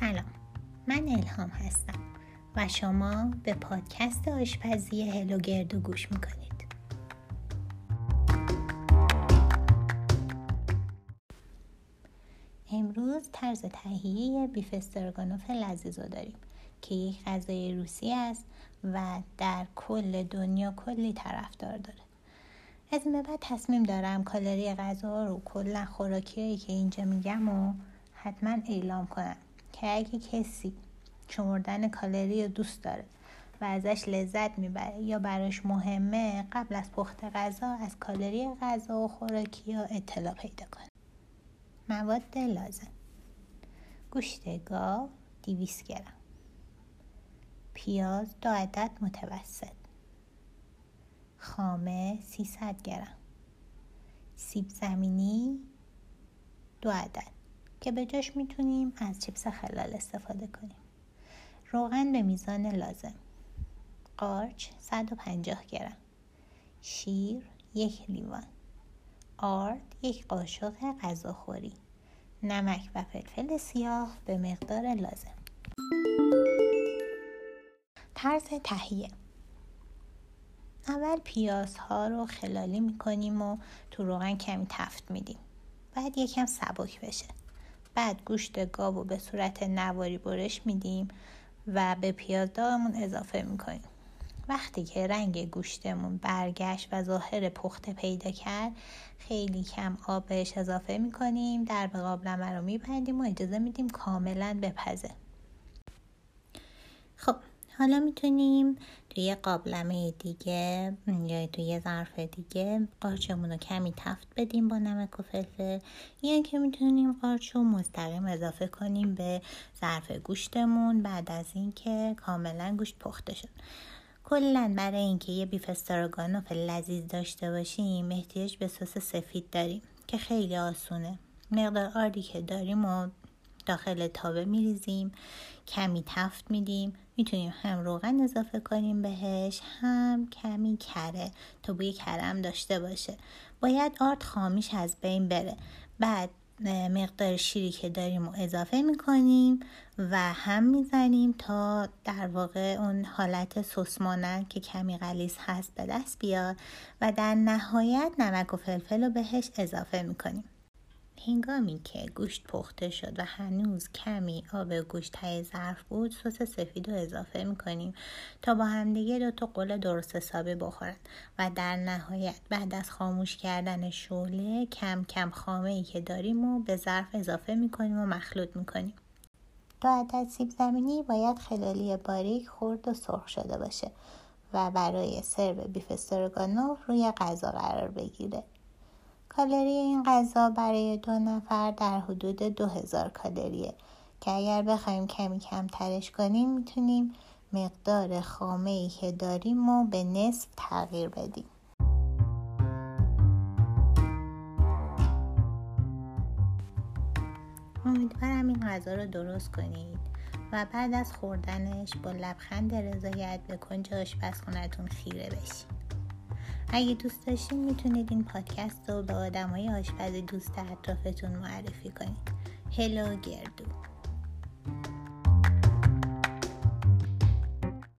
سلام. من الهام هستم و شما به پادکست آشپزی هلو گردو گوش می‌کنید. امروز طرز تهیه بیف استرگانوف لذیذ داریم که یک غذای روسی است و در کل دنیا کلی طرفدار داره. از این به بعد تصمیم دارم کالری غذا رو کلا خوراکیایی که اینجا میگم و حتما اعلام کنم. که اگه کسی شمردن کالری رو دوست داره و ازش لذت می‌بره یا براش مهمه قبل از پخت غذا از کالری غذا و خوراکی ها اطلاع پیدا کنه. مواد لازم. گوشت گاو 200 گرم. پیاز دو عدد متوسط. خامه 300 گرم. سیب زمینی دو عدد. که به جاش می‌تونیم از چیپس خلال استفاده کنیم. روغن به میزان لازم. قارچ 150 گرم. شیر یک لیوان. آرد یک قاشق غذاخوری نمک و فلفل سیاه به مقدار لازم. طرز تهیه. اول پیازها رو خلالی می‌کنیم و تو روغن کمی تفت میدیم. بعد یکم سبک بشه. بعد گوشت گاو رو به صورت نواری برش میدیم و به پیاز داغمون اضافه می‌کنیم. وقتی که رنگ گوشتمون برگشت و ظاهر پخته پیدا کرد خیلی کم آب بهش اضافه می‌کنیم در به قابلمه رو میبندیم و اجازه میدیم کاملا بپزه. خب حالا می‌تونیم توی قابلمه دیگه یا توی ظرف دیگه قارچمون رو کمی تفت بدیم با نمک و فلفل. یا که می‌تونیم قارچ رو مستقیم اضافه کنیم به ظرف گوشتمون. بعد از اینکه کاملا گوشت پخته شد. کلا برای اینکه یه بیف استراگانوف لذیذ داشته باشیم احتیاج به سس سفید داریم که خیلی آسونه. مقدار آردی که داریم و داخل تابه میریزیم کمی تفت میدیم. می‌تونیم هم روغن اضافه کنیم بهش هم کمی کره تا بوی کرم داشته باشه. باید آرد خامیش از بین بره. بعد مقدار شیری که داریم رو اضافه می‌کنیم و هم می‌زنیم تا در واقع اون حالت سسمانند که کمی غلیظ هست به دست بیاد و در نهایت نمک و فلفل رو بهش اضافه می‌کنیم. هنگامی که گوشت پخته شد و هنوز کمی آب گوشت تای ظرف بود سس سفید رو اضافه می‌کنیم تا با همدیگه دو تا قل درست حسابی بخورن و در نهایت بعد از خاموش کردن شعله کم کم خامه ای که داریم و به ظرف اضافه می‌کنیم و مخلوط می‌کنیم. دو عدد سیب زمینی باید خلالی باریک خورد و سرخ شده باشه و برای سرو بیف استرگانوف روی غذا قرار بگیره. کالری این غذا برای دو نفر در حدود 2000 کالریه که اگر بخوایم کمی کم ترش کنیم می‌تونیم مقدار خامه ای که داریم و به نصف تغییر بدیم. امیدوارم این غذا رو درست کنید و بعد از خوردنش با لبخند رضایت به کنج آشپزخونهتون خیره بشید. اگه دوست داشتین می‌تونید این پادکست رو به آدمای آشپز دوست اطرافتون معرفی کنید. هلو گردو.